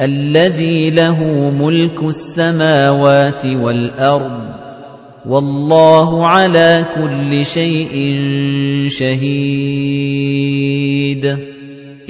الَّذِي لَهُ مُلْكُ السَّمَاوَاتِ وَالْأَرْضِ وَاللَّهُ عَلَى كُلِّ شَيْءٍ شَهِيدٌ.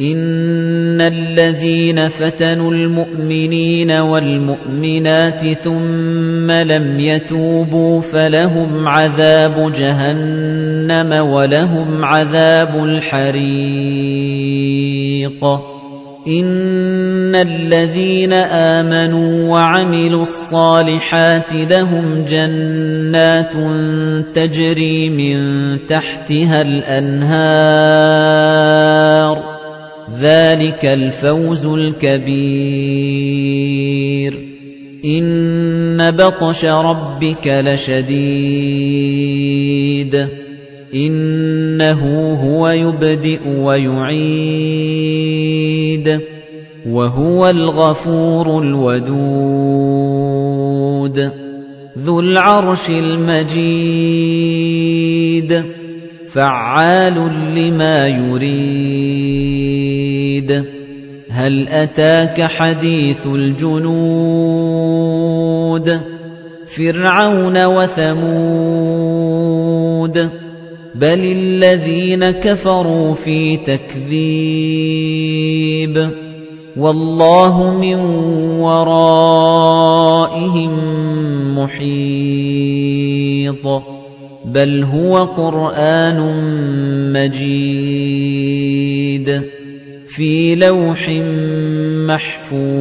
إِنَّ الَّذِينَ فَتَنُوا الْمُؤْمِنِينَ وَالْمُؤْمِنَاتِ ثُمَّ لَمْ يَتُوبُوا فَلَهُمْ عَذَابُ جَهَنَّمَ وَلَهُمْ عَذَابُ الْحَرِيقِ. إِنَّ الَّذِينَ آمَنُوا وَعَمِلُوا الصَّالِحَاتِ لَهُمْ جَنَّاتٌ تَجْرِي مِن تَحْتِهَا الْأَنْهَارُ ذَلِكَ الْفَوْزُ الْكَبِيرُ إِنَّ بَطْشَ رَبِّكَ لَشَدِيدٌ إِنَّهُ هُوَ يُبْدِئُ وَيُعِيدُ وَهُوَ الْغَفُورُ الْوَدُودُ ذُو الْعَرْشِ الْمَجِيدُ فَعَّالٌ لِّمَا يُرِيدُ هَلْ أَتَاكَ حَدِيثُ الْجُنُودِ فِرْعَوْنَ وَثَمُودَ بَلِ الَّذِينَ كَفَرُوا فِي تَكْذِيبٍ وَاللَّهُ مِن وَرَائِهِم مُحِيطٌ بَلْ هُوَ قُرْآنٌ مَّجِيدٌ فِي لَوْحٍ مَّحْفُوظٍ